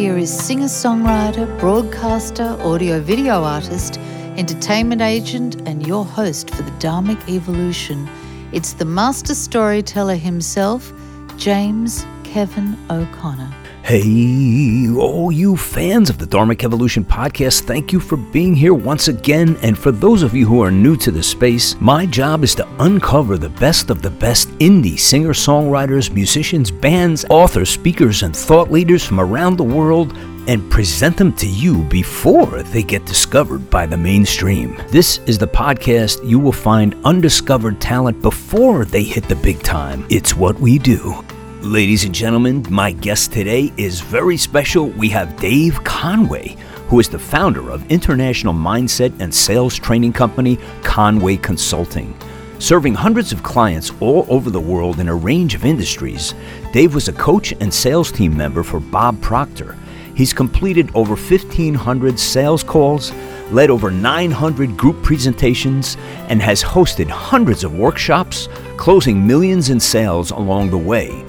here is singer songwriter, broadcaster, audio video artist, entertainment agent, and your host for the Dharmic Evolution. It's the master storyteller himself, James Kevin O'Connor. Hey, all you fans of the Dharmic Evolution podcast, thank you for being here once again. And for those of you who are new to the space, my job is to uncover the best of the best indie singer songwriters, musicians, bands, authors, speakers, and thought leaders from around the world and present them to you before they get discovered by the mainstream. This is the podcast you will find undiscovered talent before they hit the big time. It's what we do. Ladies and gentlemen, my guest today is very special. We have Dave Conway, who is the founder of international mindset and sales training company Conway Consulting. Serving hundreds of clients all over the world in a range of industries, Dave was a coach and sales team member for Bob Proctor. He's completed over 1,500 sales calls, led over 900 group presentations, and has hosted hundreds of workshops, closing millions in sales along the way.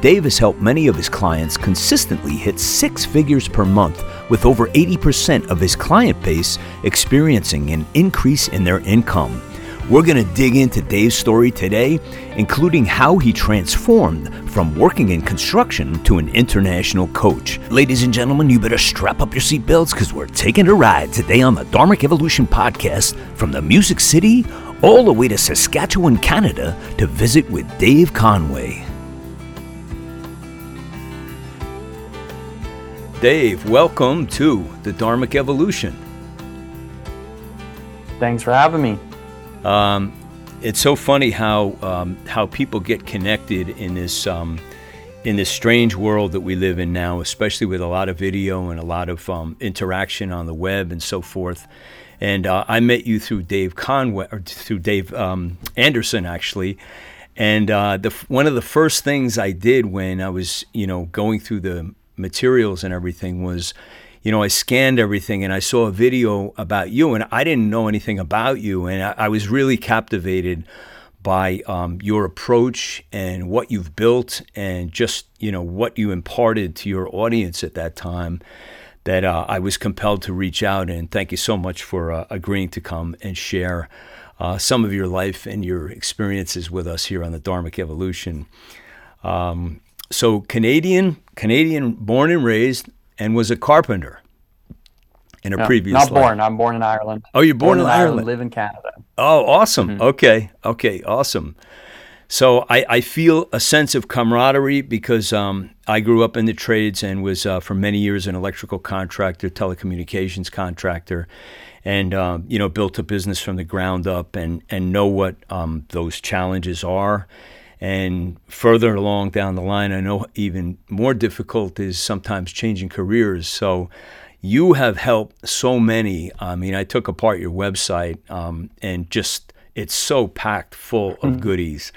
Dave has helped many of his clients consistently hit six figures per month, with over 80% of his client base experiencing an increase in their income. We're going to dig into Dave's story today, including how he transformed from working in construction to an international coach. Ladies and gentlemen, you better strap up your seatbelts because we're taking a ride today on the Dharmic Evolution podcast from the Music City all the way to Saskatchewan, Canada to visit with Dave Conway. Dave, welcome to the Dharmic Evolution. Thanks for having me. Um, it's so funny how um, how people get connected in this um, in this strange world that we live in now, especially with a lot of video and a lot of um, interaction on the web and so forth. And uh, I met you through Dave Conway or through Dave um, Anderson actually. And uh, the, one of the first things I did when I was, you know, going through the materials and everything was you know, I scanned everything and I saw a video about you, and I didn't know anything about you, and I, I was really captivated by um, your approach and what you've built, and just you know what you imparted to your audience at that time. That uh, I was compelled to reach out, and thank you so much for uh, agreeing to come and share uh, some of your life and your experiences with us here on the Dharmic Evolution. Um, so Canadian, Canadian born and raised, and was a carpenter in a no, previous not life. born i'm born in ireland oh you're born, born in, in ireland. ireland live in canada oh awesome mm-hmm. okay okay awesome so I, I feel a sense of camaraderie because um, I grew up in the trades and was uh, for many years an electrical contractor, telecommunications contractor, and uh, you know built a business from the ground up and and know what um, those challenges are and further along down the line, I know even more difficult is sometimes changing careers. So you have helped so many. I mean, I took apart your website um, and just it's so packed full of mm-hmm. goodies.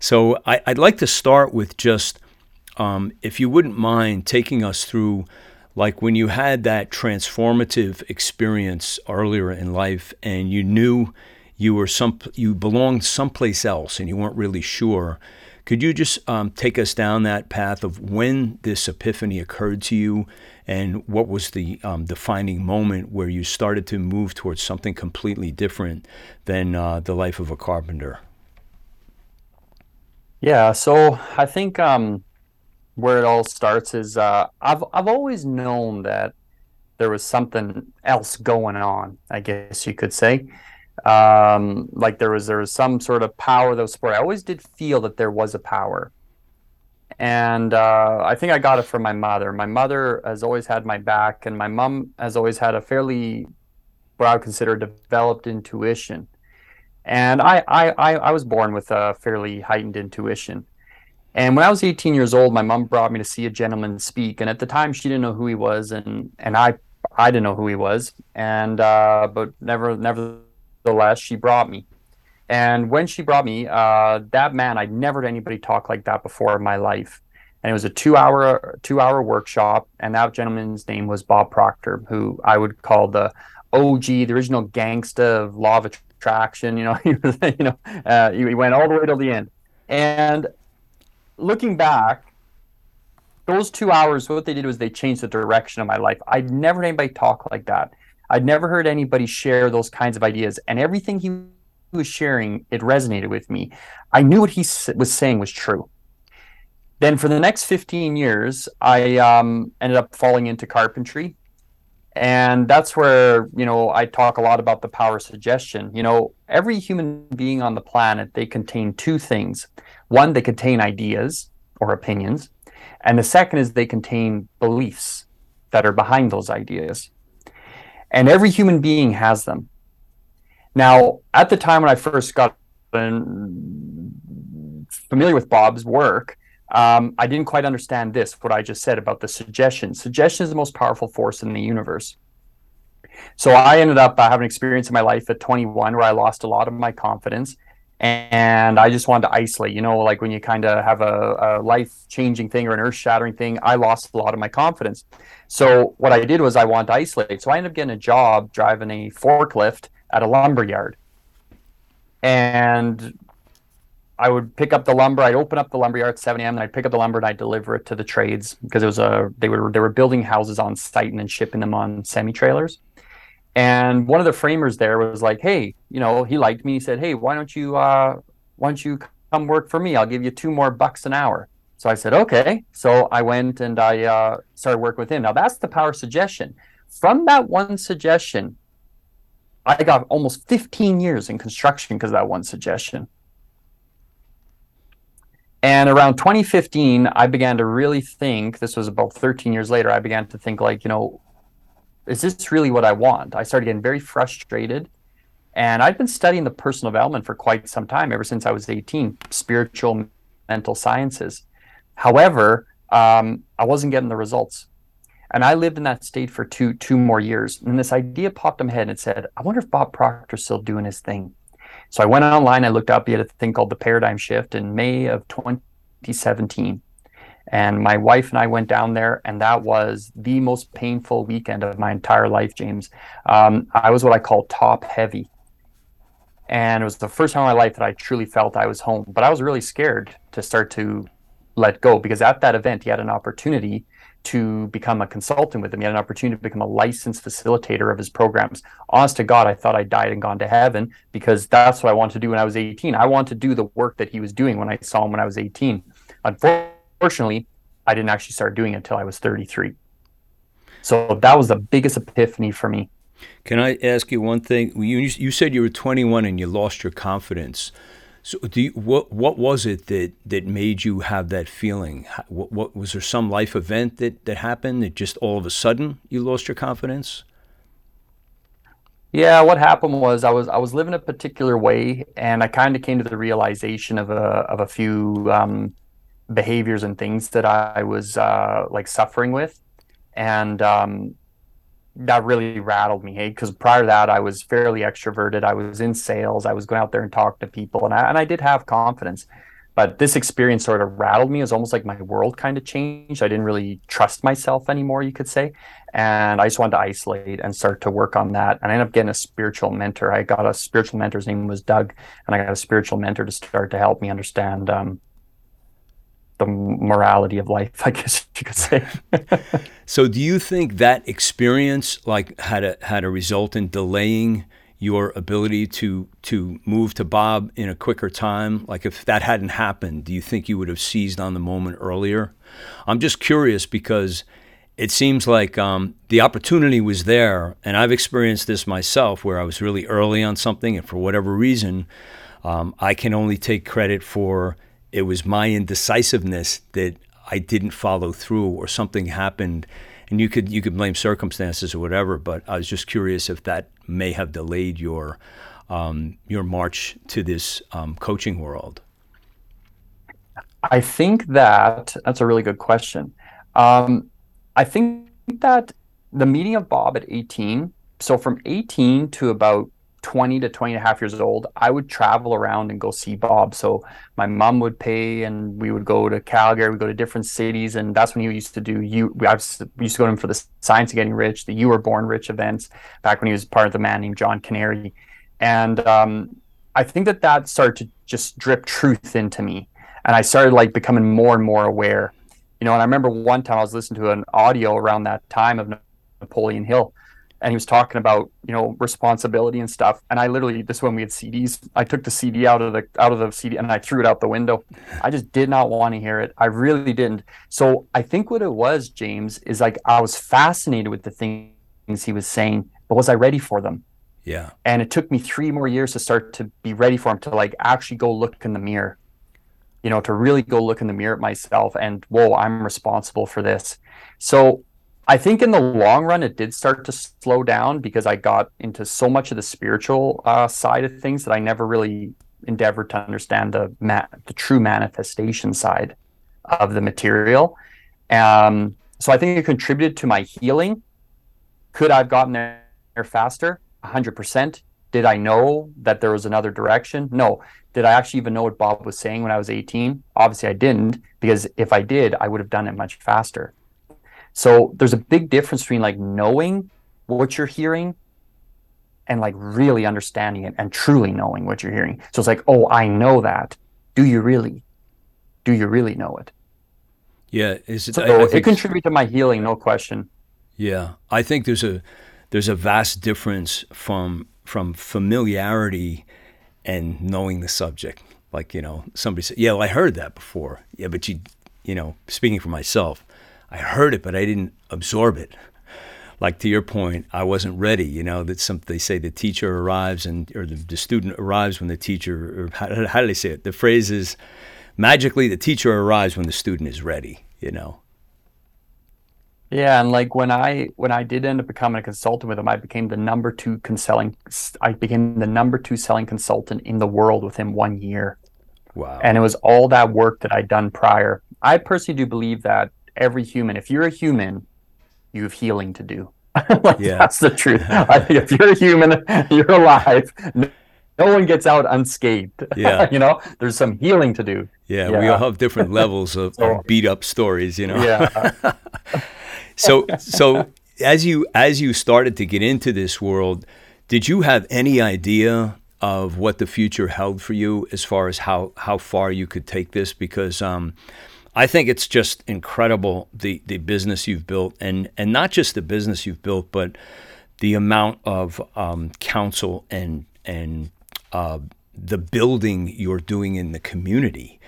So I, would like to start with just, um, if you wouldn't mind taking us through, like when you had that transformative experience earlier in life and you knew you were some you belonged someplace else and you weren't really sure. Could you just um, take us down that path of when this epiphany occurred to you, and what was the um, defining moment where you started to move towards something completely different than uh, the life of a carpenter? Yeah, so I think um, where it all starts is uh, I've I've always known that there was something else going on. I guess you could say um, like there was there was some sort of power that was. I always did feel that there was a power, and uh, I think I got it from my mother. My mother has always had my back, and my mom has always had a fairly what I would consider developed intuition. And I, I, I, I was born with a fairly heightened intuition. And when I was 18 years old, my mom brought me to see a gentleman speak. And at the time, she didn't know who he was, and and I I didn't know who he was. And uh, but never never nevertheless, she brought me. And when she brought me, uh, that man, I'd never heard anybody talk like that before in my life. And it was a two-hour two-hour workshop, and that gentleman's name was Bob Proctor, who I would call the OG, the original gangsta of law of attraction. You know, he was, you know, uh, he went all the way till the end. And looking back, those two hours, what they did was they changed the direction of my life. I'd never heard anybody talk like that. I'd never heard anybody share those kinds of ideas, and everything he was sharing, it resonated with me. I knew what he was saying was true. Then for the next 15 years, I um, ended up falling into carpentry. And that's where, you know, I talk a lot about the power of suggestion. You know, every human being on the planet, they contain two things. One, they contain ideas or opinions. And the second is they contain beliefs that are behind those ideas. And every human being has them. Now, at the time when I first got familiar with Bob's work, um, I didn't quite understand this, what I just said about the suggestion. Suggestion is the most powerful force in the universe. So I ended up uh, having an experience in my life at 21 where I lost a lot of my confidence and I just wanted to isolate. You know, like when you kind of have a, a life changing thing or an earth shattering thing, I lost a lot of my confidence. So what I did was I wanted to isolate. So I ended up getting a job driving a forklift at a lumber yard. And I would pick up the lumber. I'd open up the lumber yard at 7 a.m. and I'd pick up the lumber and I'd deliver it to the trades because it was a they were they were building houses on site and then shipping them on semi trailers. And one of the framers there was like, "Hey, you know, he liked me. He said, "Hey, why don't you uh, why don't you come work for me? I'll give you two more bucks an hour." So I said, "Okay." So I went and I uh, started working with him. Now that's the power suggestion. From that one suggestion, I got almost 15 years in construction because of that one suggestion. And around 2015, I began to really think. This was about 13 years later. I began to think like, you know, is this really what I want? I started getting very frustrated. And I'd been studying the personal development for quite some time, ever since I was 18, spiritual, mental sciences. However, um, I wasn't getting the results. And I lived in that state for two two more years. And this idea popped in my head and it said, I wonder if Bob Proctor's still doing his thing. So I went online, I looked up, he had a thing called the paradigm shift in May of 2017. And my wife and I went down there, and that was the most painful weekend of my entire life, James. Um, I was what I call top heavy. And it was the first time in my life that I truly felt I was home. But I was really scared to start to let go because at that event, he had an opportunity to become a consultant with him. He had an opportunity to become a licensed facilitator of his programs. Honest to God, I thought I died and gone to heaven because that's what I wanted to do when I was 18. I wanted to do the work that he was doing when I saw him when I was 18. Unfortunately, I didn't actually start doing it until I was 33. So that was the biggest epiphany for me. Can I ask you one thing? You, you said you were 21 and you lost your confidence. So, you, what what was it that, that made you have that feeling? What, what was there some life event that, that happened that just all of a sudden you lost your confidence? Yeah, what happened was I was I was living a particular way, and I kind of came to the realization of a of a few um, behaviors and things that I was uh, like suffering with, and um, that really rattled me. Hey, because prior to that, I was fairly extroverted. I was in sales. I was going out there and talking to people, and I and I did have confidence. But this experience sort of rattled me. It was almost like my world kind of changed. I didn't really trust myself anymore, you could say. And I just wanted to isolate and start to work on that. And I ended up getting a spiritual mentor. I got a spiritual mentor's name was Doug, and I got a spiritual mentor to start to help me understand um, the morality of life, I guess you could say. so, do you think that experience like had a had a result in delaying your ability to to move to Bob in a quicker time? Like, if that hadn't happened, do you think you would have seized on the moment earlier? I'm just curious because it seems like um, the opportunity was there, and I've experienced this myself, where I was really early on something, and for whatever reason, um, I can only take credit for it was my indecisiveness that I didn't follow through or something happened. And you could you could blame circumstances or whatever but I was just curious if that may have delayed your um, your march to this um, coaching world. I think that that's a really good question. Um, I think that the meeting of Bob at 18 so from 18 to about 20 to 20 and a half years old, I would travel around and go see Bob. So my mom would pay and we would go to Calgary, we'd go to different cities. And that's when he used to do you. I used to go to him for the Science of Getting Rich, the You Were Born Rich events back when he was part of the man named John Kanary. And um, I think that that started to just drip truth into me. And I started like becoming more and more aware. You know, and I remember one time I was listening to an audio around that time of Napoleon Hill, and he was talking about you know responsibility and stuff. And I literally this when we had CDs, I took the CD out of the out of the CD and I threw it out the window. I just did not want to hear it. I really didn't. So I think what it was, James, is like I was fascinated with the things he was saying, but was I ready for them? Yeah. And it took me three more years to start to be ready for him to like actually go look in the mirror. You know, to really go look in the mirror at myself and whoa, I'm responsible for this. So I think in the long run, it did start to slow down because I got into so much of the spiritual uh, side of things that I never really endeavored to understand the ma- the true manifestation side of the material. Um, so I think it contributed to my healing. Could I have gotten there faster? 100%. Did I know that there was another direction? No. Did I actually even know what Bob was saying when I was 18? Obviously, I didn't, because if I did, I would have done it much faster. So there's a big difference between like knowing what you're hearing and like really understanding it and truly knowing what you're hearing. So it's like, oh, I know that. Do you really? Do you really know it? Yeah, is it? So I, I it contributed to my healing, no question. Yeah, I think there's a there's a vast difference from from familiarity and knowing the subject. Like you know, somebody said, "Yeah, well, I heard that before." Yeah, but you, you know, speaking for myself, I heard it, but I didn't absorb it. Like to your point, I wasn't ready. You know that some they say the teacher arrives and or the, the student arrives when the teacher. Or how, how do they say it? The phrase is magically the teacher arrives when the student is ready. You know. Yeah, and like when I when I did end up becoming a consultant with him, I became the number two selling. I became the number two selling consultant in the world within one year. Wow! And it was all that work that I'd done prior. I personally do believe that every human, if you're a human, you have healing to do. like, yeah. That's the truth. If you're a human, you're alive. No, no one gets out unscathed. Yeah. you know, there's some healing to do. Yeah, yeah. we all have different levels of, so, of beat up stories, you know. Yeah. so so as you as you started to get into this world, did you have any idea of what the future held for you as far as how how far you could take this? Because um, I think it's just incredible the the business you've built, and and not just the business you've built, but the amount of um, counsel and and uh, the building you're doing in the community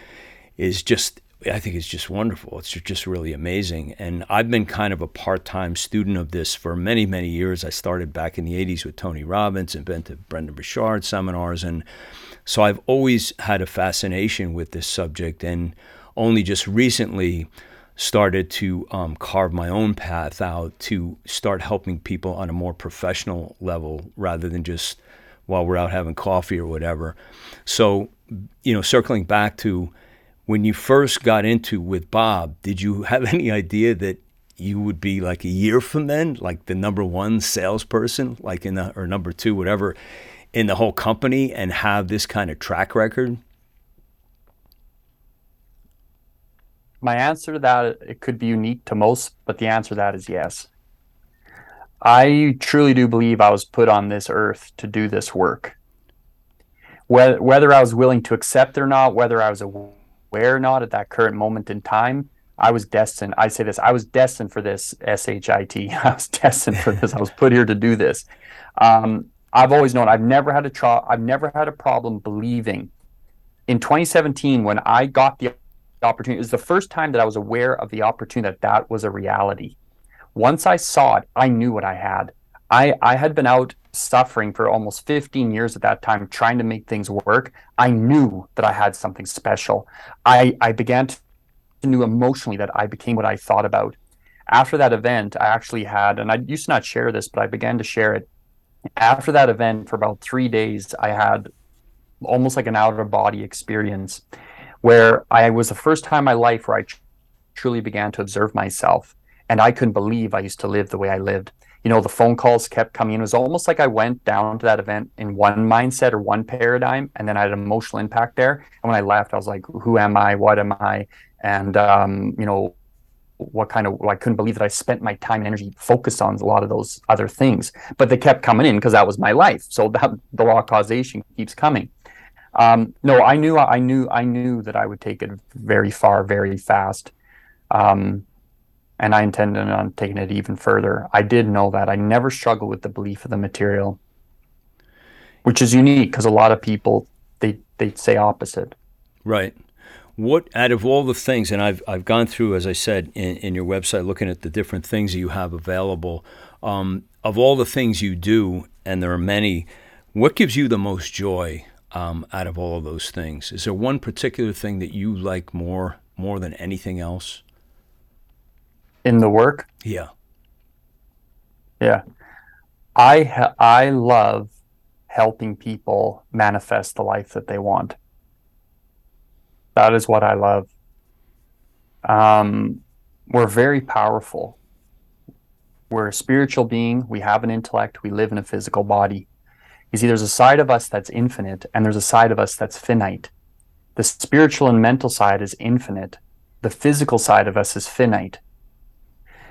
is just I think it's just wonderful. It's just really amazing. And I've been kind of a part time student of this for many, many years. I started back in the 80s with Tony Robbins and been to Brendon Burchard seminars. And so I've always had a fascination with this subject. And only just recently started to um, carve my own path out to start helping people on a more professional level rather than just while we're out having coffee or whatever. So, you know, circling back to when you first got into with Bob, did you have any idea that you would be like a year from then, like the number one salesperson, like in the or number two, whatever, in the whole company, and have this kind of track record? My answer to that it could be unique to most, but the answer to that is yes. I truly do believe I was put on this earth to do this work. Whether, whether I was willing to accept it or not, whether I was aware or not at that current moment in time, I was destined. I say this, I was destined for this SHIT. I was destined for this. I was put here to do this. Um, I've always known I've never had a tro- I've never had a problem believing. In 2017, when I got the opportunity. It was the first time that I was aware of the opportunity that that was a reality. Once I saw it, I knew what I had. I, I had been out suffering for almost 15 years at that time, trying to make things work. I knew that I had something special. I, I began to knew emotionally that I became what I thought about. After that event, I actually had, and I used to not share this, but I began to share it. After that event, for about three days, I had almost like an out of body experience where I was the first time in my life where I tr- truly began to observe myself. And I couldn't believe I used to live the way I lived. You know, the phone calls kept coming in. It was almost like I went down to that event in one mindset or one paradigm, and then I had an emotional impact there. And when I left, I was like, who am I? What am I? And, um, you know, what kind of, well, I couldn't believe that I spent my time and energy focused on a lot of those other things. But they kept coming in because that was my life. So that the law of causation keeps coming. Um, no, I knew, I knew, I knew that I would take it very far, very fast. Um, and I intended on taking it even further. I did know that. I never struggled with the belief of the material, which is unique because a lot of people they they say opposite. Right. What out of all the things, and I've I've gone through, as I said, in, in your website, looking at the different things you have available. Um, of all the things you do, and there are many, what gives you the most joy um, out of all of those things? Is there one particular thing that you like more more than anything else? in the work. Yeah. Yeah. I ha- I love helping people manifest the life that they want. That is what I love. Um, we're very powerful. We're a spiritual being. We have an intellect. We live in a physical body. You see, there's a side of us that's infinite, and there's a side of us that's finite. The spiritual and mental side is infinite. The physical side of us is finite.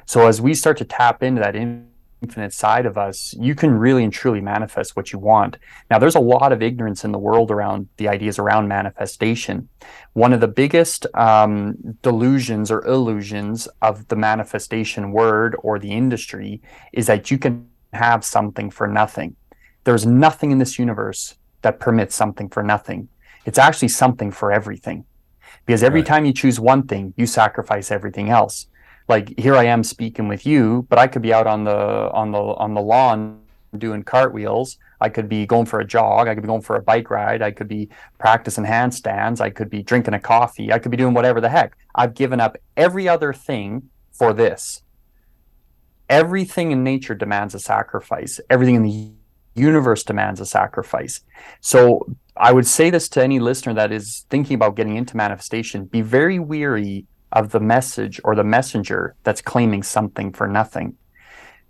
So as we start to tap into that infinite side of us, you can really and truly manifest what you want. Now, there's a lot of ignorance in the world around the ideas around manifestation. One of the biggest um, delusions or illusions of the manifestation word or the industry is that you can have something for nothing. There's nothing in this universe that permits something for nothing. It's actually something for everything. Because every right. time you choose one thing, you sacrifice everything else like here I am speaking with you, but I could be out on the on the on the lawn doing cartwheels. I could be going for a jog. I could be going for a bike ride. I could be practicing handstands. I could be drinking a coffee. I could be doing whatever the heck. I've given up every other thing for this. Everything in nature demands a sacrifice. Everything in the universe demands a sacrifice. So I would say this to any listener that is thinking about getting into manifestation be very weary of the message or the messenger that's claiming something for nothing.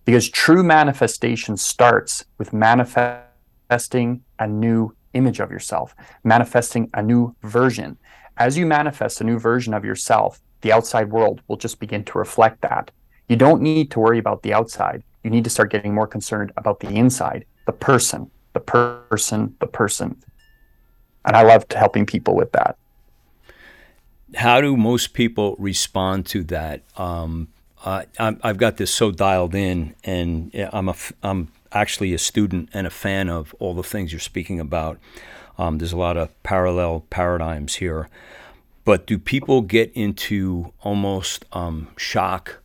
Because true manifestation starts with manifesting a new image of yourself, manifesting a new version. As you manifest a new version of yourself, the outside world will just begin to reflect that. You don't need to worry about the outside. You need to start getting more concerned about the inside, the person, the person, the person. And I love helping people with that how do most people respond to that? Um, i have got this so dialed in, and I'm a, I'm actually a student and a fan of all the things you're speaking about. Um, there's a lot of parallel paradigms here, but do people get into almost um, shock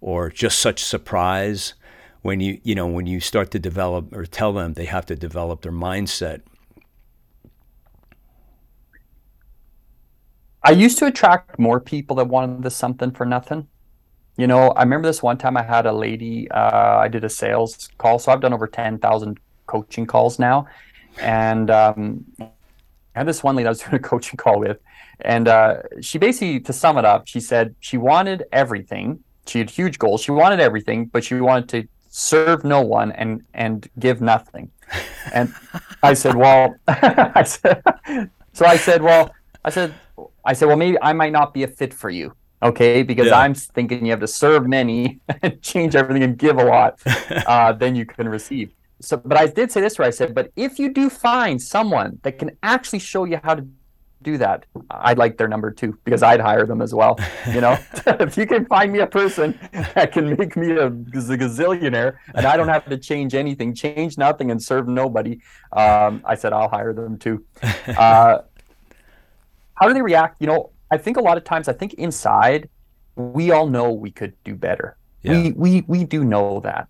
or just such surprise when you you know when you start to develop or tell them they have to develop their mindset I used to attract more people that wanted the something for nothing. You know, I remember this one time I had a lady, uh, I did a sales call. So I've done over 10,000 coaching calls now. And um, I had this one lady I was doing a coaching call with. And uh, she basically, to sum it up, she said she wanted everything. She had huge goals. She wanted everything, but she wanted to serve no one and and give nothing. And I said, well, I said, so I said, well, I said, I said, well, maybe I might not be a fit for you. Okay, because yeah. I'm thinking you have to serve many and change everything and give a lot, uh, then you can receive. So, but I did say this where I said, but if you do find someone that can actually show you how to do that, I'd like their number too because I'd hire them as well. You know, if you can find me a person that can make me a, gazillionaire and I don't have to change anything, change nothing, and serve nobody, um, I said I'll hire them too. Uh, how do they react? You know, I think a lot of times, I think inside, we all know we could do better. Yeah. We we we do know that.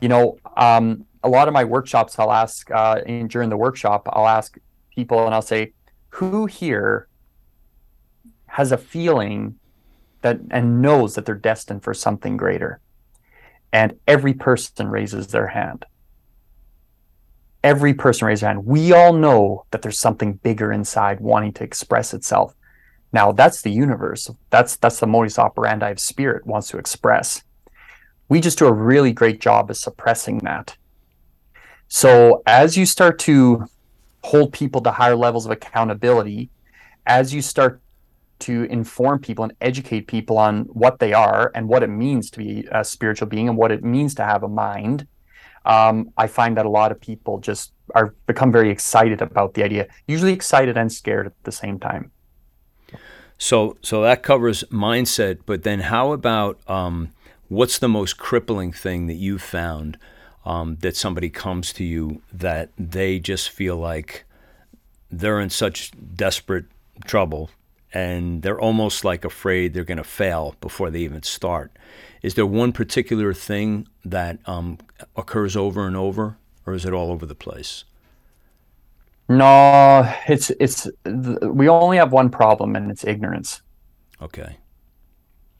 You know, um, a lot of my workshops, I'll ask uh, in, during the workshop, I'll ask people and I'll say, who here has a feeling that and knows that they're destined for something greater? And every person raises their hand every person raise their hand. We all know that there's something bigger inside wanting to express itself. Now that's the universe. That's that's the modus operandi of spirit wants to express. We just do a really great job of suppressing that. So as you start to hold people to higher levels of accountability, as you start to inform people and educate people on what they are and what it means to be a spiritual being and what it means to have a mind, um, I find that a lot of people just are become very excited about the idea, usually excited and scared at the same time. So so that covers mindset, but then how about um, what's the most crippling thing that you've found um, that somebody comes to you that they just feel like they're in such desperate trouble and they're almost like afraid they're going to fail before they even start. Is there one particular thing that um, occurs over and over, or is it all over the place? No, it's it's we only have one problem, and it's ignorance. Okay.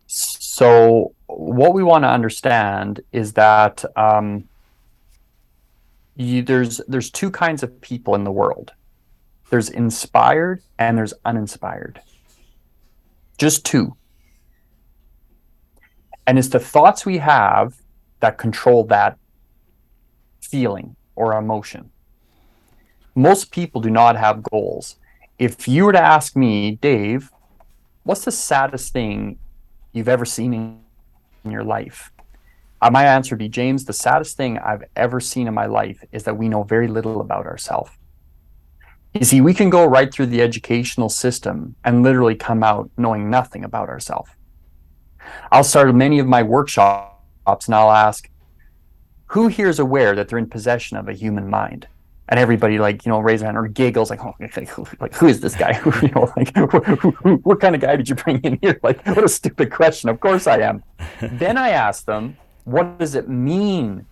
So what we want to understand is that um, you, there's there's two kinds of people in the world. There's inspired and there's uninspired. Just two. And it's the thoughts we have that control that feeling or emotion. Most people do not have goals. If you were to ask me, Dave, what's the saddest thing you've ever seen in your life? Uh, my answer would be James, the saddest thing I've ever seen in my life is that we know very little about ourselves. You see, we can go right through the educational system and literally come out knowing nothing about ourselves. I'll start many of my workshops and I'll ask, who here is aware that they're in possession of a human mind? And everybody, like, you know, raise their hand or giggles, like, oh, like, who is this guy? you know, like, who, who, what kind of guy did you bring in here? Like, what a stupid question. Of course I am. then I ask them, what does it mean?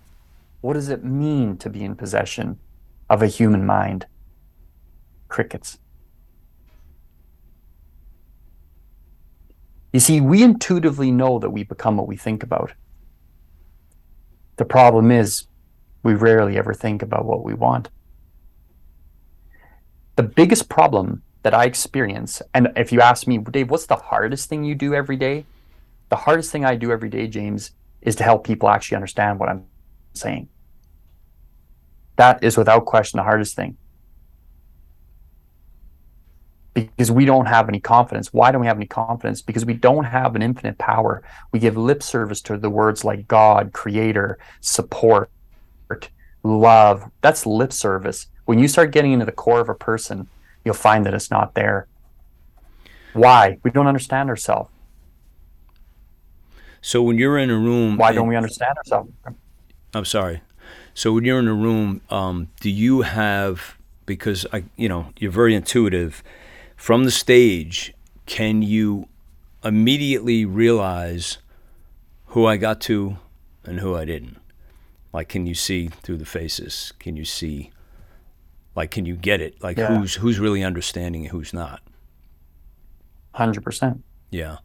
What does it mean to be in possession of a human mind? crickets. You see, we intuitively know that we become what we think about. The problem is, we rarely ever think about what we want. The biggest problem that I experience, and if you ask me, Dave, what's the hardest thing you do every day? The hardest thing I do every day, James, is to help people actually understand what I'm saying. That is without question the hardest thing because we don't have any confidence. Why don't we have any confidence? Because we don't have an infinite power. We give lip service to the words like God, creator, support, love. That's lip service. When you start getting into the core of a person, you'll find that it's not there. Why? We don't understand ourselves. So when you're in a room, why don't we understand ourselves? I'm sorry. So when you're in a room, um, do you have because I, you know, you're very intuitive from the stage, can you immediately realize who I got to and who I didn't? Like, can you see through the faces? Can you see, like, can you get it? Like, yeah. who's who's really understanding and who's not? Hundred percent. Yeah,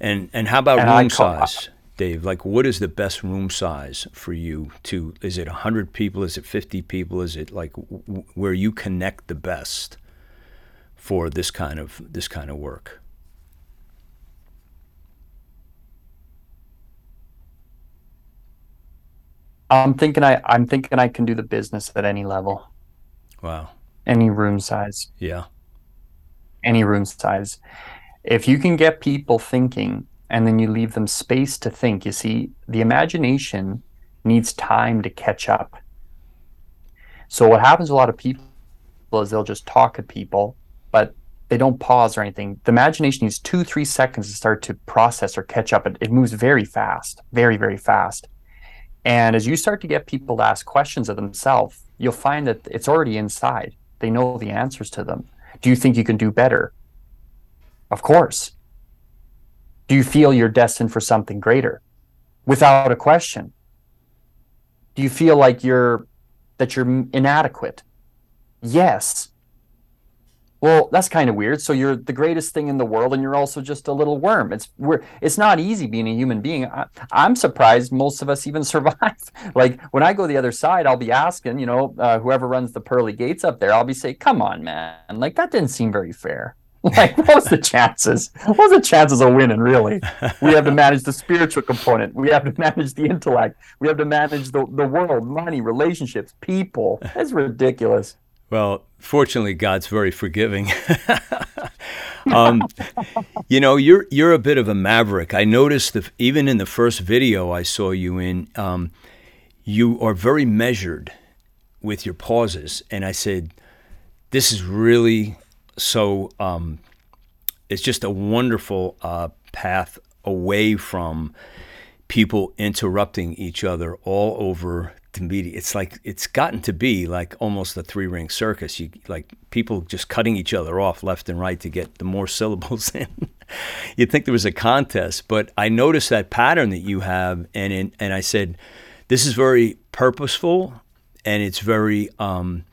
and and how about and room size, Dave? Like, what is the best room size for you? To is it hundred people? Is it fifty people? Is it like w- where you connect the best? for this kind of this kind of work? I'm thinking I I'm thinking I can do the business at any level. Wow. Any room size. Yeah. Any room size. If you can get people thinking and then you leave them space to think, you see, the imagination needs time to catch up. So what happens a lot of people is they'll just talk at people but they don't pause or anything. The imagination needs two, three seconds to start to process or catch up. It, it moves very fast, very, very fast. And as you start to get people to ask questions of themselves, you'll find that it's already inside. They know the answers to them. Do you think you can do better? Of course. Do you feel you're destined for something greater? Without a question. Do you feel like you're that you're inadequate? Yes well that's kind of weird so you're the greatest thing in the world and you're also just a little worm it's we're it's not easy being a human being I, am surprised most of us even survive like when i go the other side i'll be asking you know uh, whoever runs the pearly gates up there i'll be saying come on man like that didn't seem very fair like what was the chances? What was the chances of winning really? We have to manage the spiritual component. We have to manage the intellect. We have to manage the, the world money relationships people. That's ridiculous. Well, fortunately, God's very forgiving. um, you know, you're you're a bit of a maverick. I noticed that even in the first video I saw you in, um, you are very measured with your pauses, and I said, "This is really so." Um, it's just a wonderful uh, path away from people interrupting each other all over the media. It's like it's gotten to be like almost a three ring circus. You like people just cutting each other off left and right to get the more syllables in. You'd think there was a contest, but I noticed that pattern that you have, and in, and I said, this is very purposeful, and it's very um,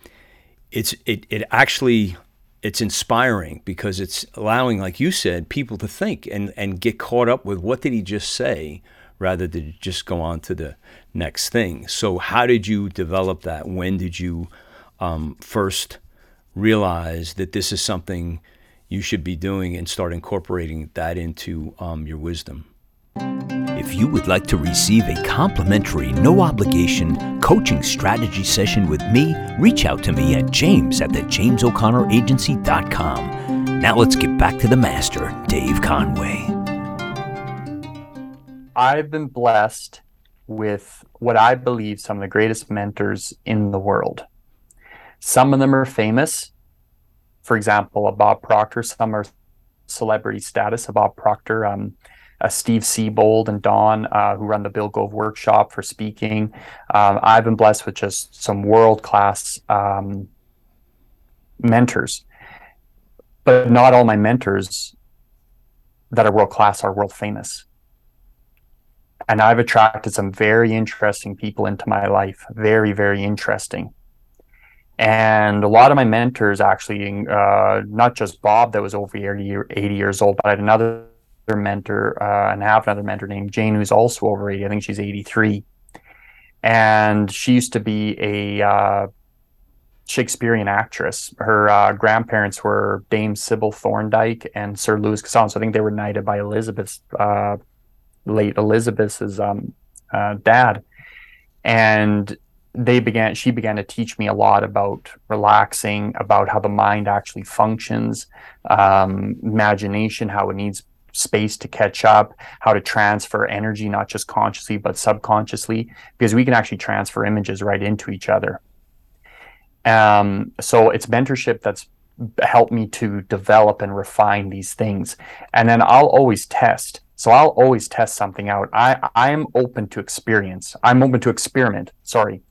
it's it it actually it's inspiring because it's allowing, like you said, people to think and, and get caught up with what did he just say rather than just go on to the next thing. So, how did you develop that? When did you um, first realize that this is something you should be doing and start incorporating that into um, your wisdom? If you would like to receive a complimentary, no obligation coaching strategy session with me, reach out to me at james at the jamesoconnoragency.com. Now let's get back to the master, Dave Conway. I've been blessed with what I believe some of the greatest mentors in the world. Some of them are famous. For example, a Bob Proctor, some are celebrity status. A Bob Proctor, um, uh, Steve Siebold and Dawn, uh, who run the Bill Gove workshop for speaking. Um, I've been blessed with just some world class um, mentors, but not all my mentors that are world class are world famous. And I've attracted some very interesting people into my life, very, very interesting. And a lot of my mentors actually, uh, not just Bob, that was over 80, 80 years old, but I had another mentor uh, and have another mentor named Jane, who's also over 80. I think she's 83. And she used to be a uh, Shakespearean actress. Her uh, grandparents were Dame Sybil Thorndike and Sir Lewis Casson. So I think they were knighted by Elizabeth's, uh, late Elizabeth's um, uh, dad. And they began she began to teach me a lot about relaxing about how the mind actually functions um, imagination how it needs space to catch up, how to transfer energy, not just consciously, but subconsciously, because we can actually transfer images right into each other. Um, so it's mentorship that's helped me to develop and refine these things. And then I'll always test. So I'll always test something out. I, I'm open to experience. I'm open to experiment. Sorry.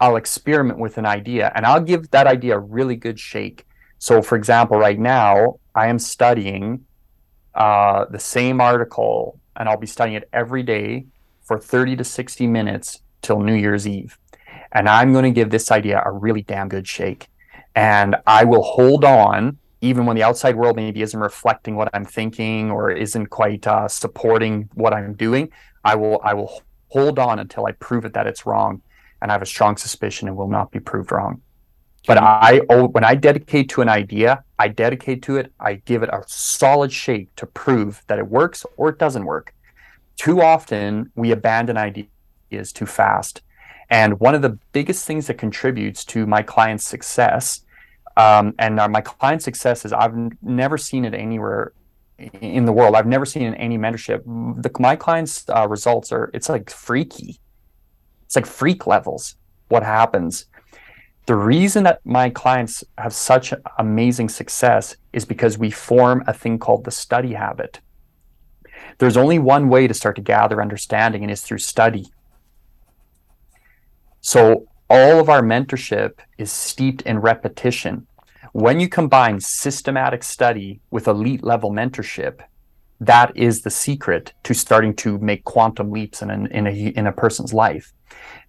I'll experiment with an idea and I'll give that idea a really good shake. So, for example, right now I am studying uh, the same article, and I'll be studying it every day for 30 to 60 minutes till New Year's Eve. And I'm going to give this idea a really damn good shake. And I will hold on, even when the outside world maybe isn't reflecting what I'm thinking or isn't quite uh, supporting what I'm doing. I will, I will hold on until I prove it that it's wrong. And I have a strong suspicion it will not be proved wrong. But I, when I dedicate to an idea, I dedicate to it. I give it a solid shake to prove that it works or it doesn't work. Too often, we abandon ideas too fast. And one of the biggest things that contributes to my client's success, um, and uh, my client's success is I've n- never seen it anywhere in the world. I've never seen in any mentorship. The, my clients' uh, results are it's like freaky. It's like freak levels. What happens? The reason that my clients have such amazing success is because we form a thing called the study habit. There's only one way to start to gather understanding, and it's through study. So, all of our mentorship is steeped in repetition. When you combine systematic study with elite level mentorship, that is the secret to starting to make quantum leaps in, an, in, a, in a person's life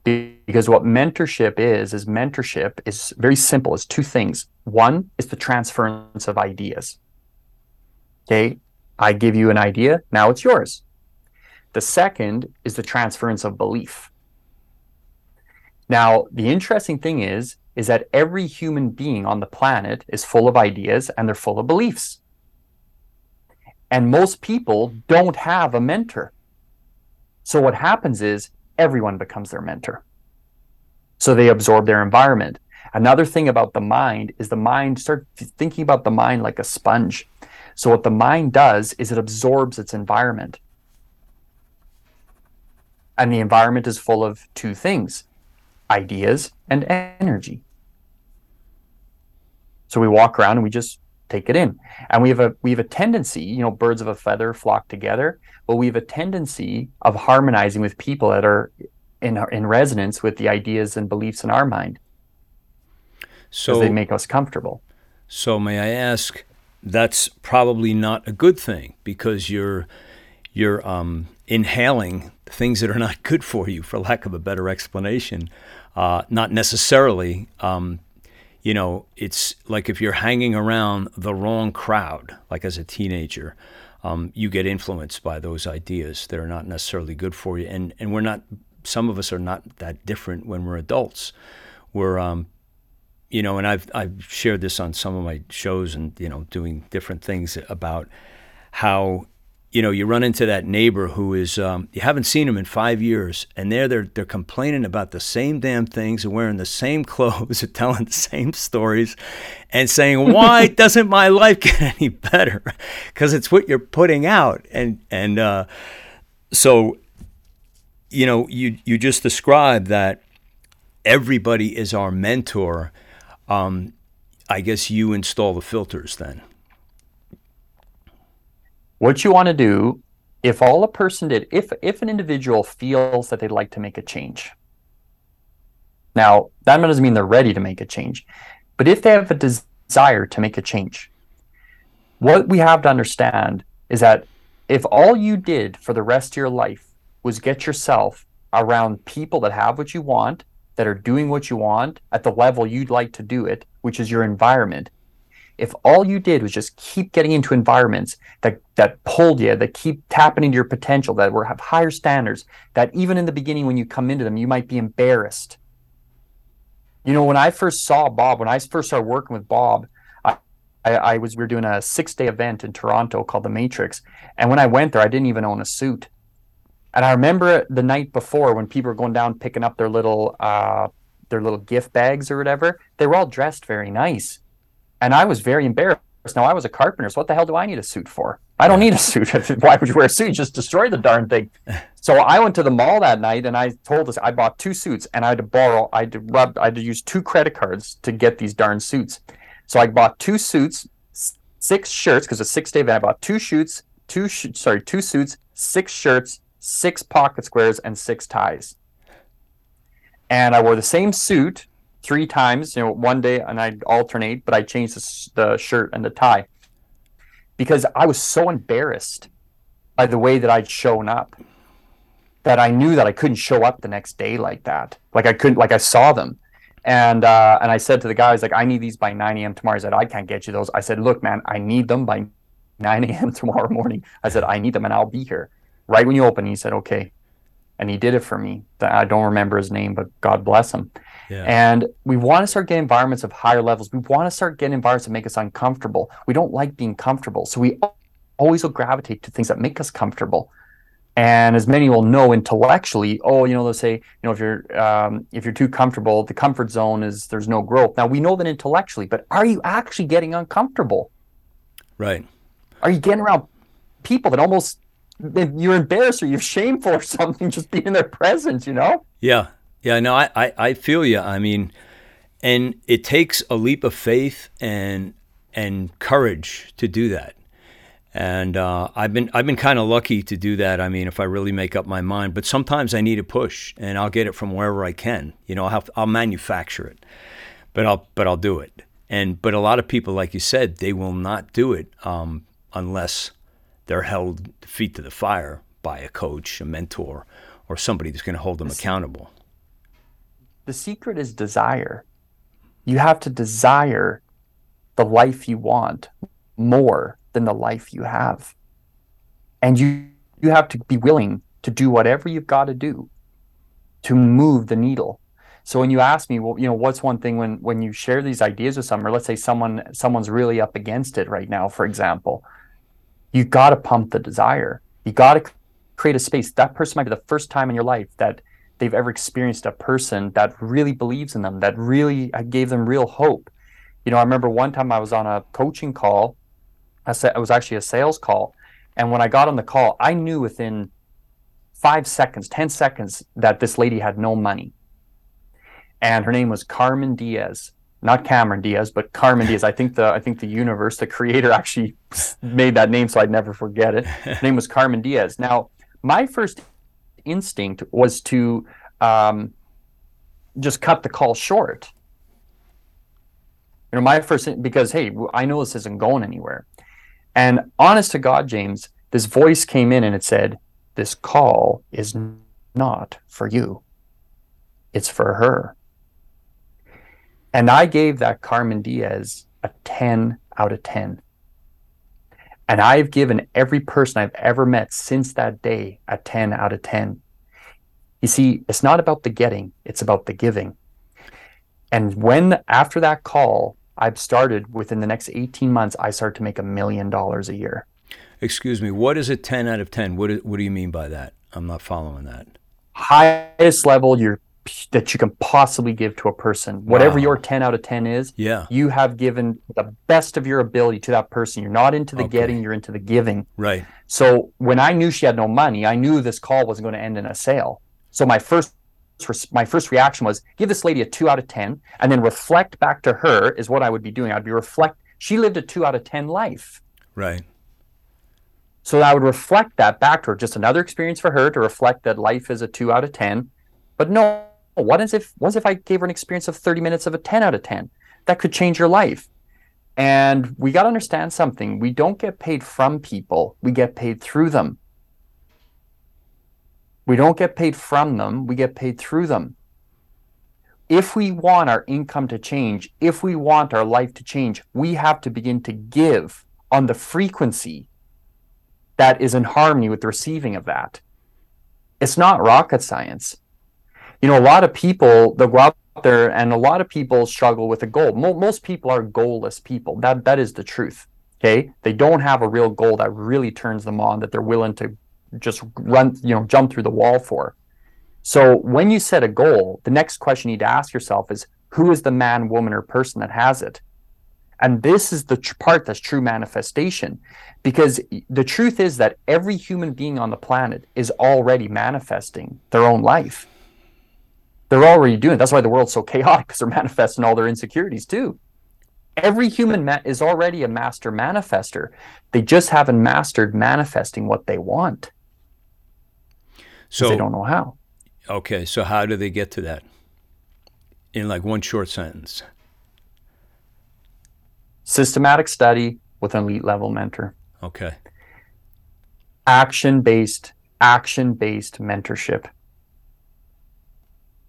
because what mentorship is is mentorship is very simple. It's two things. One is the transference of ideas. Okay? I give you an idea now it's yours. The second is the transference of belief. Now the interesting thing is is that every human being on the planet is full of ideas and they're full of beliefs. And most people don't have a mentor. So what happens is everyone becomes their mentor. So they absorb their environment. Another thing about the mind is the mind start thinking about the mind like a sponge. So what the mind does is it absorbs its environment. And the environment is full of two things, ideas and energy. So we walk around and we just take it in. And we have a we have a tendency, you know, birds of a feather flock together, but we have a tendency of harmonizing with people that are in in resonance with the ideas and beliefs in our mind. So they make us comfortable. So may I ask, that's probably not a good thing because you're you're um, inhaling things that are not good for you, for lack of a better explanation. Uh, not necessarily. Um, you know, it's like if you're hanging around the wrong crowd, like as a teenager, um, you get influenced by those ideas that are not necessarily good for you. And and we're not. Some of us are not that different when we're adults. We're um, you know, and I've I've shared this on some of my shows and you know doing different things about how you know you run into that neighbor who is um, you haven't seen him in five years and there they're they're complaining about the same damn things and wearing the same clothes and telling the same stories and saying why doesn't my life get any better? Because it's what you're putting out. And and uh, so you know you you just described that everybody is our mentor. Um, I guess you install the filters then. What you want to do, if all a person did, if if an individual feels that they'd like to make a change, now that doesn't mean they're ready to make a change, but if they have a desire to make a change, what we have to understand is that if all you did for the rest of your life was get yourself around people that have what you want that are doing what you want at the level you'd like to do it, which is your environment. If all you did was just keep getting into environments that that pulled you, that keep tapping into your potential, that were have higher standards, that even in the beginning when you come into them, you might be embarrassed. You know, when I first saw Bob, when I first started working with Bob, I, I, was we were doing a six day event in Toronto called the Matrix, and when I went there, I didn't even own a suit. And I remember the night before when people were going down picking up their little uh, their little gift bags or whatever, they were all dressed very nice. And I was very embarrassed. Now I was a carpenter, so what the hell do I need a suit for? I don't need a suit. Why would you wear a suit? Just destroy the darn thing. So I went to the mall that night and I told us I bought two suits and I had to borrow, I had to rub, I had to use two credit cards to get these darn suits. So I bought two suits, six shirts because it's a six day event. I bought two shoots, two sh- sorry, two suits, six shirts, six pocket squares, and six ties. And I wore the same suit three times, you know, one day and I'd alternate, but I changed the, the shirt and the tie because I was so embarrassed by the way that I'd shown up that I knew that I couldn't show up the next day like that. Like I couldn't, like I saw them. And uh, and I said to the guys, like, I need these by 9 a.m. tomorrow. I said, I can't get you those. I said, look, man, I need them by 9 a.m. tomorrow morning. I said, I need them and I'll be here right when you open, he said, okay. And he did it for me. I don't remember his name, but God bless him. Yeah. And we want to start getting environments of higher levels. We want to start getting environments that make us uncomfortable. We don't like being comfortable. So we always will gravitate to things that make us comfortable. And as many will know intellectually, oh, you know, they'll say, you know, if you're um, if you're too comfortable, the comfort zone is there's no growth. Now we know that intellectually, but are you actually getting uncomfortable? Right. Are you getting around people that almost you're embarrassed or you're shameful or something just being in their presence, you know? Yeah. Yeah, no, I, I, I feel you. I mean, and it takes a leap of faith and and courage to do that. And uh, I've been I've been kind of lucky to do that. I mean, if I really make up my mind, but sometimes I need a push, and I'll get it from wherever I can. You know, I'll have, I'll manufacture it, but I'll but I'll do it. And but a lot of people, like you said, they will not do it um, unless they're held feet to the fire by a coach, a mentor, or somebody that's going to hold them accountable. The secret is desire. You have to desire the life you want more than the life you have. And you you have to be willing to do whatever you've got to do to move the needle. So when you ask me, well, you know, what's one thing when when you share these ideas with someone, or let's say someone someone's really up against it right now, for example, you've got to pump the desire. You got to create a space. That person might be the first time in your life that they've ever experienced a person that really believes in them, that really uh, gave them real hope. You know, I remember one time I was on a coaching call. I said it was actually a sales call, and when I got on the call, I knew within five seconds, ten seconds, that this lady had no money, and her name was Carmen Diaz. not Cameron Diaz, but Carmen Diaz. I think the I think the universe, the creator, actually made that name, so I'd never forget it. Her name was Carmen Diaz. Now, my first instinct was to um, just cut the call short. You know, my first because hey, I know this isn't going anywhere. And honest to God, James, this voice came in and it said, "This call is not for you. It's for her." And I gave that Carmen Diaz a 10 out of 10. And I've given every person I've ever met since that day a 10 out of 10. You see, it's not about the getting, it's about the giving. And when after that call, I've started within the next 18 months, I start to make a million dollars a year. Excuse me, what is a 10 out of 10? What, what do you mean by that? I'm not following that. Highest level you're that you can possibly give to a person. Whatever wow. your 10 out of 10 is, yeah. you have given the best of your ability to that person. You're not into the okay. getting, you're into the giving. Right. So when I knew she had no money, I knew this call wasn't going to end in a sale. So my first my first reaction was give this lady a 2 out of 10 and then reflect back to her is what I would be doing. I'd be reflect she lived a 2 out of 10 life. Right. So I would reflect that back to her, just another experience for her to reflect that life is a 2 out of 10. But no, Oh, what is if what if I gave her an experience of 30 minutes of a 10 out of 10? That could change your life. And we got to understand something. We don't get paid from people, we get paid through them. We don't get paid from them, we get paid through them. If we want our income to change, if we want our life to change, we have to begin to give on the frequency that is in harmony with the receiving of that. It's not rocket science you know, a lot of people they'll go out there, and a lot of people struggle with a goal. Mo- most people are goalless people. That that is the truth. Okay, they don't have a real goal that really turns them on that they're willing to just run, you know, jump through the wall for. So when you set a goal, the next question you need to ask yourself is, who is the man, woman, or person that has it? And this is the tr- part that's true manifestation. Because the truth is that every human being on the planet is already manifesting their own life. They're already doing it. That's why the world's so chaotic because they're manifesting all their insecurities too. Every human ma- is already a master manifester. They just haven't mastered manifesting what they want. So they don't know how. Okay, so how do they get to that? In like one short sentence. Systematic study with an elite level mentor. Okay. Action based, action based mentorship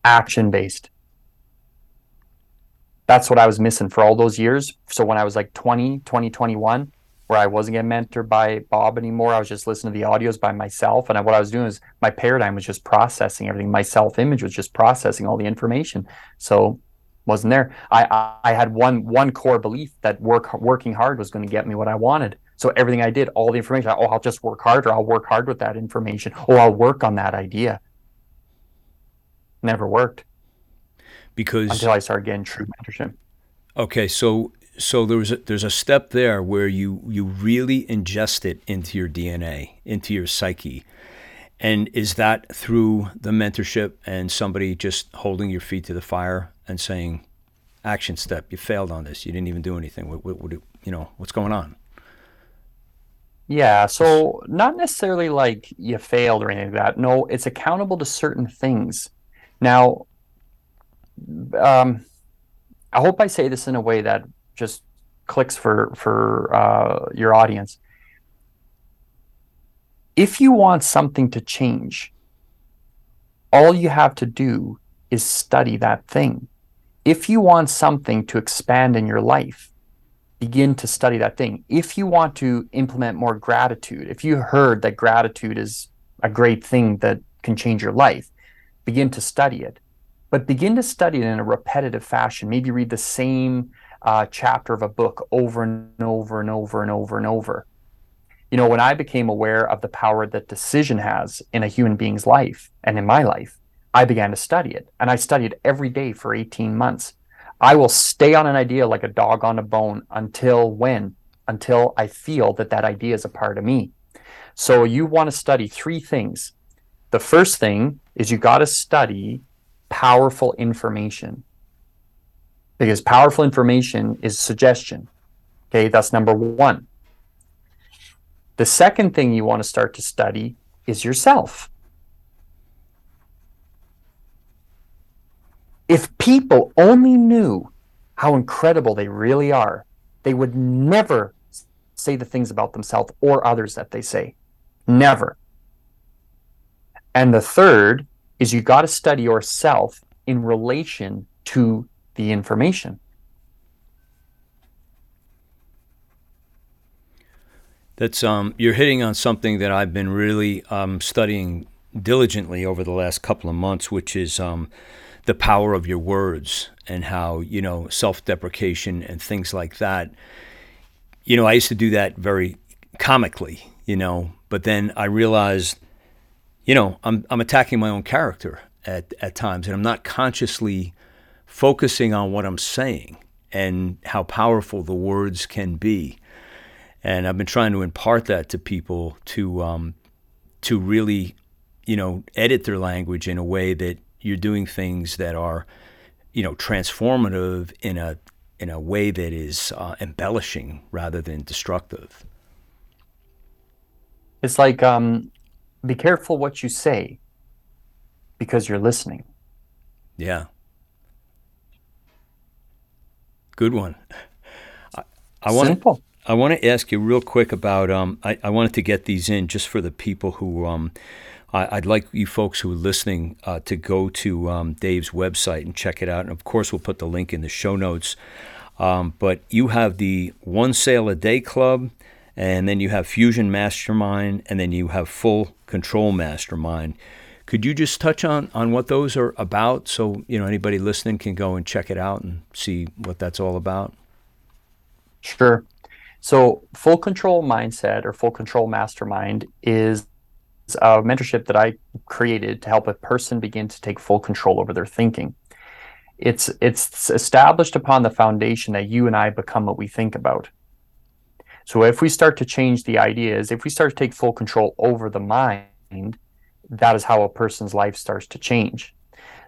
action based. That's what I was missing for all those years. So when I was like 20, 20, 21, where I wasn't getting mentored by Bob anymore, I was just listening to the audios by myself. And I, what I was doing is my paradigm was just processing everything. My self image was just processing all the information. So wasn't there. I, I had one one core belief that work working hard was going to get me what I wanted. So everything I did, all the information, oh, I'll just work harder. I'll work hard with that information. Oh, I'll work on that idea never worked because until I started getting true mentorship. Okay, so so there's a, there's a step there where you you really ingest it into your DNA, into your psyche. And is that through the mentorship and somebody just holding your feet to the fire and saying, "Action step, you failed on this. You didn't even do anything. What, what, what you know, what's going on?" Yeah, so not necessarily like you failed or anything like that. No, it's accountable to certain things. Now, um, I hope I say this in a way that just clicks for for uh, your audience. If you want something to change, all you have to do is study that thing. If you want something to expand in your life, begin to study that thing. If you want to implement more gratitude, if you heard that gratitude is a great thing that can change your life, begin to study it. But begin to study it in a repetitive fashion. Maybe read the same uh, chapter of a book over and over and over and over and over. You know, when I became aware of the power that decision has in a human being's life and in my life, I began to study it. And I studied every day for 18 months. I will stay on an idea like a dog on a bone until when? Until I feel that that idea is a part of me. So you want to study three things. The first thing is you got to study powerful information. because powerful information is suggestion. Okay, that's number one. The second thing you want to start to study is yourself. If people only knew how incredible they really are, they would never say the things about themselves or others that they say. Never. And the third is you got to study yourself in relation to the information. That's um, you're hitting on something that I've been really um, studying diligently over the last couple of months, which is um, the power of your words and how you know self-deprecation and things like that. You know, I used to do that very comically, you know, but then I realized, you know, I'm I'm attacking my own character at at times, and I'm not consciously focusing on what I'm saying and how powerful the words can be and I've been trying to impart that to people to um, to really, you know, edit their language in a way that you're doing things that are, you know, transformative in a in a way that is uh, embellishing rather than destructive. It's like, um, be careful what you say because you're listening. Yeah. Good one. I, I want Simple. I want to ask you real quick about. Um, I, I wanted to get these in just for the people who. Um, I, would like you folks who are listening uh, to go to um, Dave's website and check it out. And of course, we'll put the link in the show notes. Um, but you have the One Sale a Day Club, and then you have Fusion Mastermind, and then you have Full Control Mastermind. Could you just touch on, on what those are about so you know anybody listening can go and check it out and see what that's all about? Sure. So, full control mindset or full control mastermind is a mentorship that I created to help a person begin to take full control over their thinking. It's it's established upon the foundation that you and I become what we think about. So if we start to change the ideas, if we start to take full control over the mind, that is how a person's life starts to change.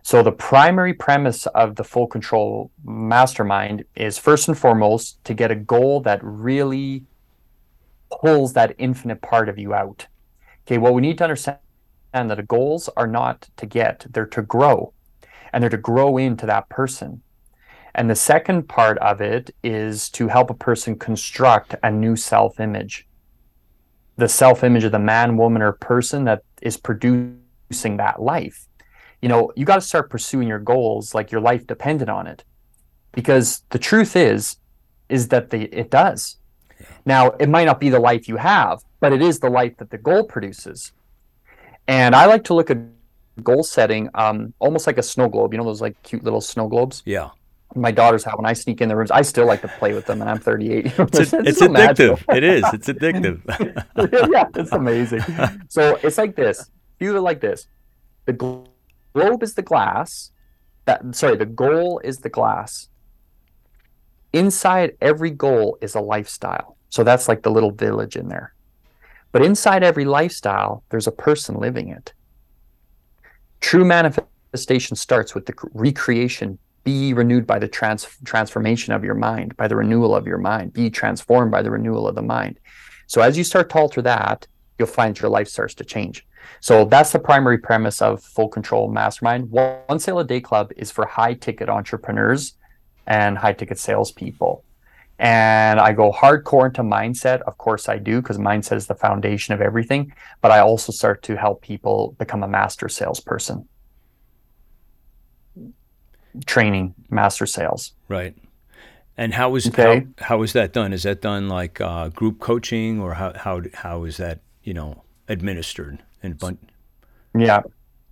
So the primary premise of the full control mastermind is first and foremost to get a goal that really pulls that infinite part of you out. Okay, well, we need to understand that the goals are not to get, they're to grow, and they're to grow into that person. And the second part of it is to help a person construct a new self image. The self image of the man, woman, or person that is producing that life you know, you got to start pursuing your goals like your life depended on it. Because the truth is, is that the, it does. Now, it might not be the life you have, but it is the life that the goal produces. And I like to look at goal setting um, almost like a snow globe. You know those like cute little snow globes? Yeah. My daughters have when I sneak in the rooms. I still like to play with them, and I'm 38. it's, it's, it's so addictive. it is. It's addictive. yeah, it's amazing. So it's like this. View it like this: the globe is the glass. That sorry, the goal is the glass. Inside every goal is a lifestyle. So that's like the little village in there. But inside every lifestyle, there's a person living it. True manifestation starts with the recreation. Be renewed by the trans- transformation of your mind, by the renewal of your mind. Be transformed by the renewal of the mind. So as you start to alter that, you'll find your life starts to change. So that's the primary premise of Full Control Mastermind. One Sale a Day Club is for high ticket entrepreneurs and high ticket salespeople. And I go hardcore into mindset. Of course, I do because mindset is the foundation of everything. But I also start to help people become a master salesperson. Training, master sales. Right. And how is okay. how, how is that done? Is that done like uh, group coaching, or how how how is that you know administered? and bun- yeah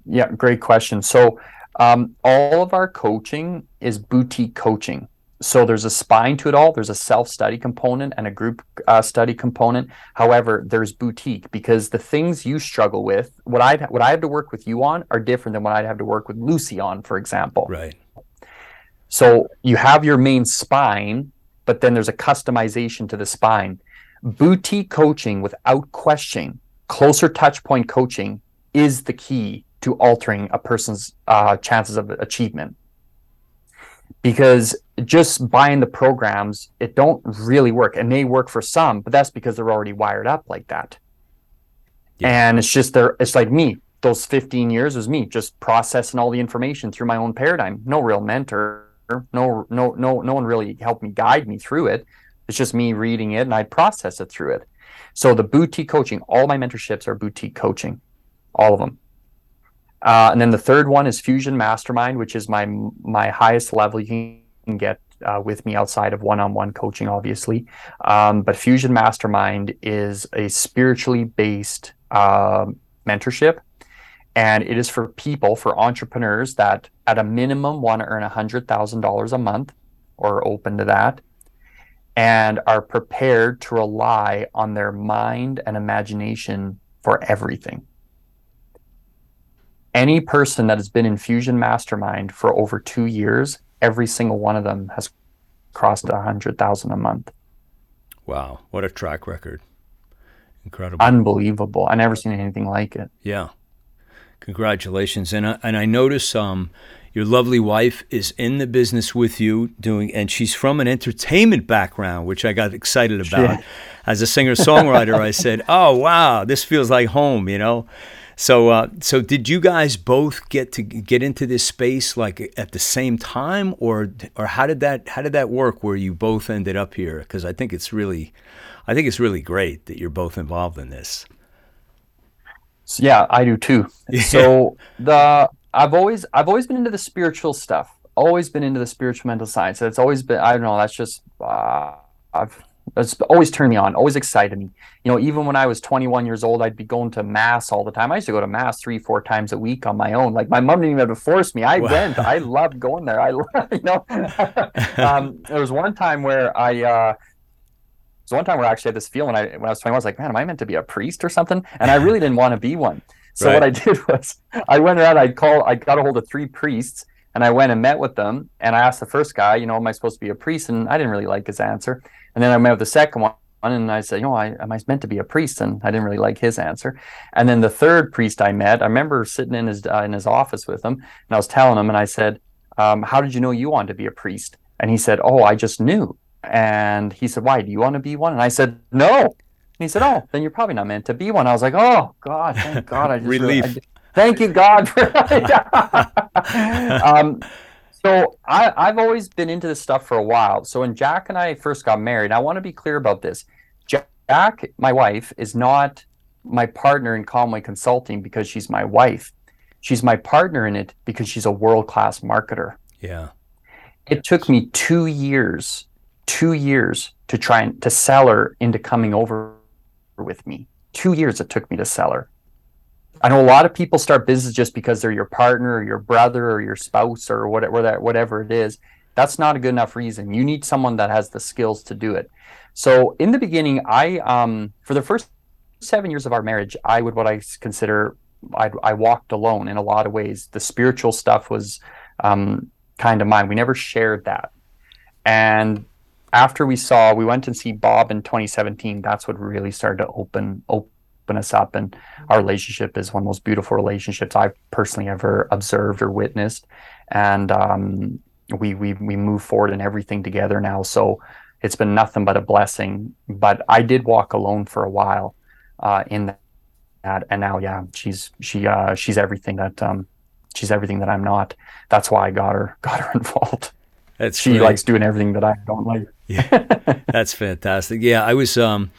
yeah great question so um, all of our coaching is boutique coaching so there's a spine to it all there's a self-study component and a group uh, study component however there's boutique because the things you struggle with what i what i have to work with you on are different than what i'd have to work with lucy on for example right so you have your main spine but then there's a customization to the spine boutique coaching without question closer touch point coaching is the key to altering a person's uh, chances of achievement. because just buying the programs it don't really work It may work for some but that's because they're already wired up like that yeah. and it's just there it's like me those 15 years was me just processing all the information through my own paradigm no real mentor no no no no one really helped me guide me through it. It's just me reading it and i process it through it. So the boutique coaching all my mentorships are boutique coaching all of them. Uh, and then the third one is fusion mastermind which is my my highest level you can get uh, with me outside of one-on-one coaching obviously. Um, but fusion mastermind is a spiritually based uh, mentorship and it is for people for entrepreneurs that at a minimum want to earn $100000 a month or open to that and are prepared to rely on their mind and imagination for everything. Any person that has been in fusion mastermind for over two years every single one of them has crossed a hundred thousand a month. Wow what a track record. Incredible. Unbelievable. I never seen anything like it. Yeah Congratulations. And I, and I notice um, your lovely wife is in the business with you doing, and she's from an entertainment background, which I got excited about. Yeah. As a singer songwriter, I said, "Oh wow, this feels like home," you know. So, uh, so did you guys both get to get into this space like at the same time, or or how did that how did that work? Where you both ended up here? Because I think it's really, I think it's really great that you're both involved in this. Yeah, I do too. Yeah. So the I've always I've always been into the spiritual stuff. Always been into the spiritual mental science. It's always been I don't know. That's just uh, I've it's always turned me on. Always excited me. You know, even when I was 21 years old, I'd be going to mass all the time. I used to go to mass three, four times a week on my own. Like my mom didn't even have to force me. I wow. went. I loved going there. I, love you know, um, there was one time where I. Uh, so one time where I actually had this feeling I, when I was 21, I was like, man, am I meant to be a priest or something? And I really didn't want to be one. So right. what I did was I went around, I'd call, I got a hold of three priests and I went and met with them. And I asked the first guy, you know, am I supposed to be a priest? And I didn't really like his answer. And then I met with the second one and I said, you know, I, am I meant to be a priest? And I didn't really like his answer. And then the third priest I met, I remember sitting in his uh, in his office with him, and I was telling him, and I said, um, "How did you know you wanted to be a priest?" And he said, "Oh, I just knew." And he said, Why? Do you want to be one? And I said, No. And he said, Oh, then you're probably not meant to be one. I was like, Oh, God, thank God. I just Relief. I, thank you, God. um, so I, I've always been into this stuff for a while. So when Jack and I first got married, I want to be clear about this. Jack, my wife, is not my partner in Conway Consulting because she's my wife. She's my partner in it because she's a world class marketer. Yeah. It took me two years two years to try and to sell her into coming over with me. Two years it took me to sell her. I know a lot of people start business just because they're your partner or your brother or your spouse or whatever that whatever it is. That's not a good enough reason. You need someone that has the skills to do it. So in the beginning, I um, for the first seven years of our marriage, I would what I consider I, I walked alone in a lot of ways. The spiritual stuff was um, kind of mine. We never shared that, and after we saw, we went and see Bob in 2017. That's what really started to open open us up, and our relationship is one of the most beautiful relationships I've personally ever observed or witnessed. And um, we we we move forward in everything together now. So it's been nothing but a blessing. But I did walk alone for a while uh, in that, and now yeah, she's she uh, she's everything that um, she's everything that I'm not. That's why I got her got her involved. That's she great. likes doing everything that I don't like. Yeah, that's fantastic. Yeah, I was, um,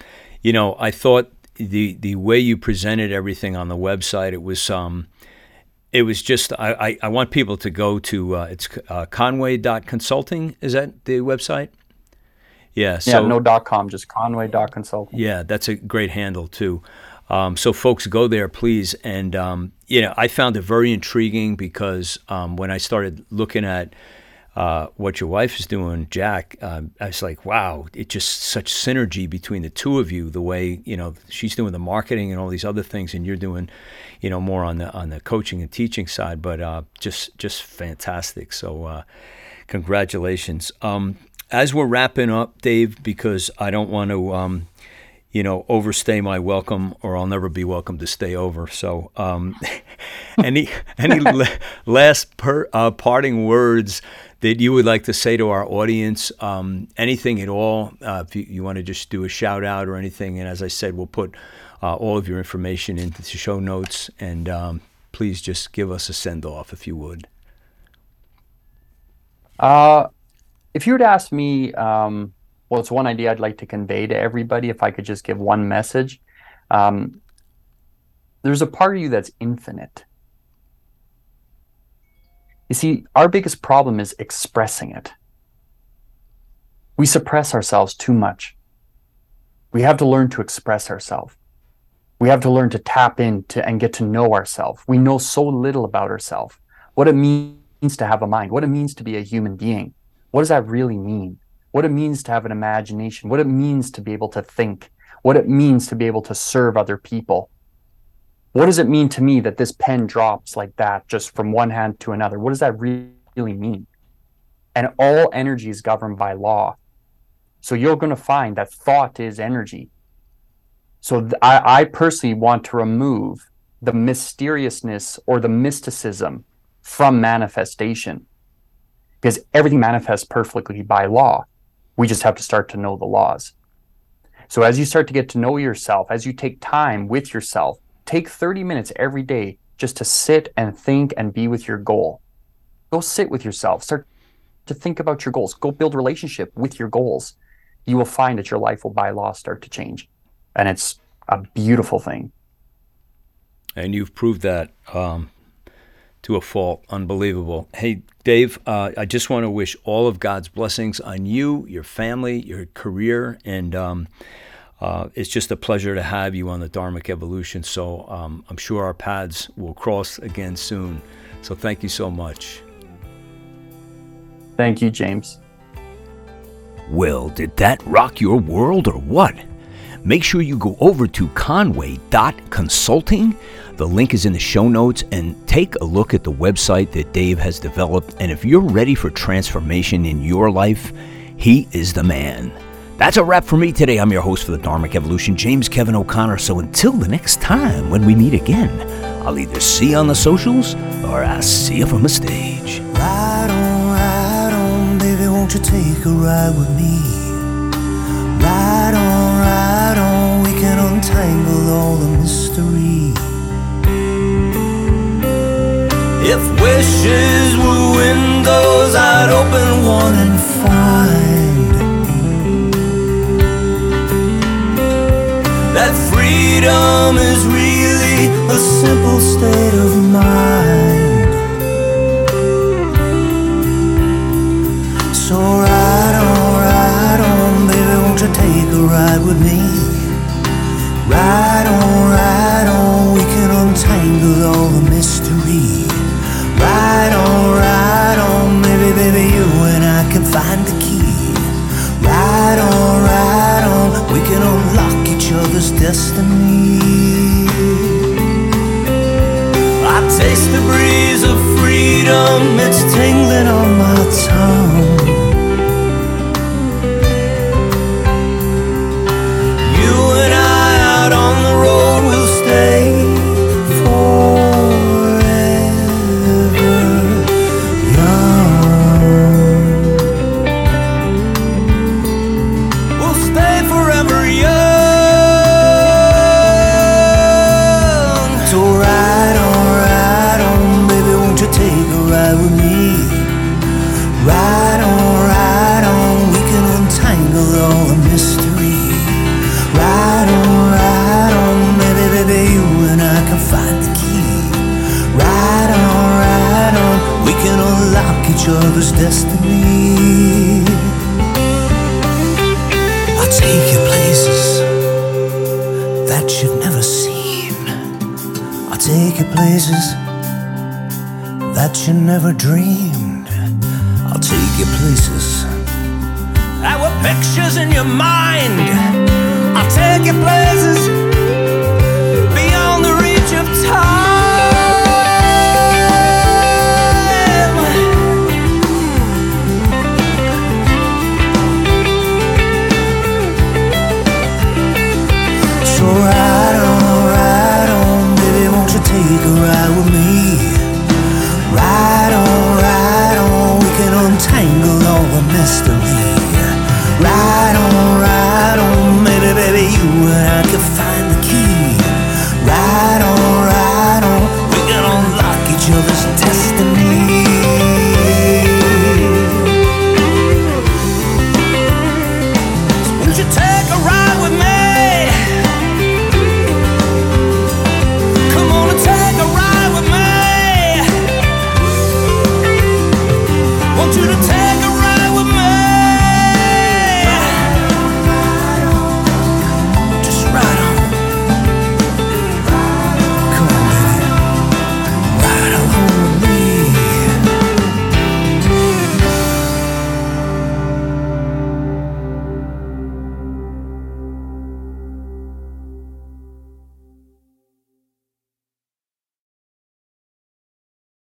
you know, I thought the the way you presented everything on the website, it was, um, it was just. I, I, I want people to go to uh, it's uh, Conway.consulting. Is that the website? Yeah. So, yeah. No dot com, just Conway.consulting. Yeah, that's a great handle too. Um, so folks, go there, please. And um, you know, I found it very intriguing because um, when I started looking at uh, what your wife is doing, Jack, uh, I was like, wow, it's just such synergy between the two of you. The way you know she's doing the marketing and all these other things, and you're doing, you know, more on the on the coaching and teaching side. But uh, just just fantastic. So, uh, congratulations. Um, as we're wrapping up, Dave, because I don't want to. Um, you know, overstay my welcome, or I'll never be welcome to stay over. So, um, any any last per, uh, parting words that you would like to say to our audience, um, anything at all, uh, if you, you want to just do a shout out or anything. And as I said, we'll put uh, all of your information into the show notes. And um, please just give us a send off if you would. Uh, if you to ask me, um, well, it's one idea I'd like to convey to everybody. If I could just give one message, um, there's a part of you that's infinite. You see, our biggest problem is expressing it. We suppress ourselves too much. We have to learn to express ourselves. We have to learn to tap into and get to know ourselves. We know so little about ourselves, what it means to have a mind, what it means to be a human being. What does that really mean? What it means to have an imagination, what it means to be able to think, what it means to be able to serve other people, what does it mean to me that this pen drops like that just from one hand to another? What does that really mean? And all energy is governed by law. So you're going to find that thought is energy. So th- I, I personally want to remove the mysteriousness or the mysticism from manifestation because everything manifests perfectly by law. We just have to start to know the laws. So as you start to get to know yourself, as you take time with yourself, Take 30 minutes every day just to sit and think and be with your goal. Go sit with yourself. Start to think about your goals. Go build relationship with your goals. You will find that your life will by law start to change. And it's a beautiful thing. And you've proved that um, to a fault. Unbelievable. Hey, Dave, uh, I just want to wish all of God's blessings on you, your family, your career, and um, uh, it's just a pleasure to have you on the Dharmic Evolution. So um, I'm sure our paths will cross again soon. So thank you so much. Thank you, James. Well, did that rock your world or what? Make sure you go over to conway.consulting. The link is in the show notes and take a look at the website that Dave has developed. And if you're ready for transformation in your life, he is the man. That's a wrap for me today. I'm your host for the Dharmic Evolution, James Kevin O'Connor. So until the next time when we meet again, I'll either see you on the socials or I'll see you from the stage. Ride on, ride on, baby, won't you take a ride with me? Ride on, ride on, we can untangle all the mystery. If wishes were windows, I'd open one and find. Freedom is really a simple state of mind. So ride on, ride on, baby, won't you take a ride with me? Ride on, ride on, we can untangle all the mystery. Ride on, ride on, baby, baby, you and I can find the key. Ride on, ride on, we can unlock destiny. I taste the breeze of freedom, it's tingling on my tongue. Unlock each other's destiny. I'll take you places that you've never seen. I'll take you places that you never dreamed. I'll take you places that were pictures in your mind. I'll take you places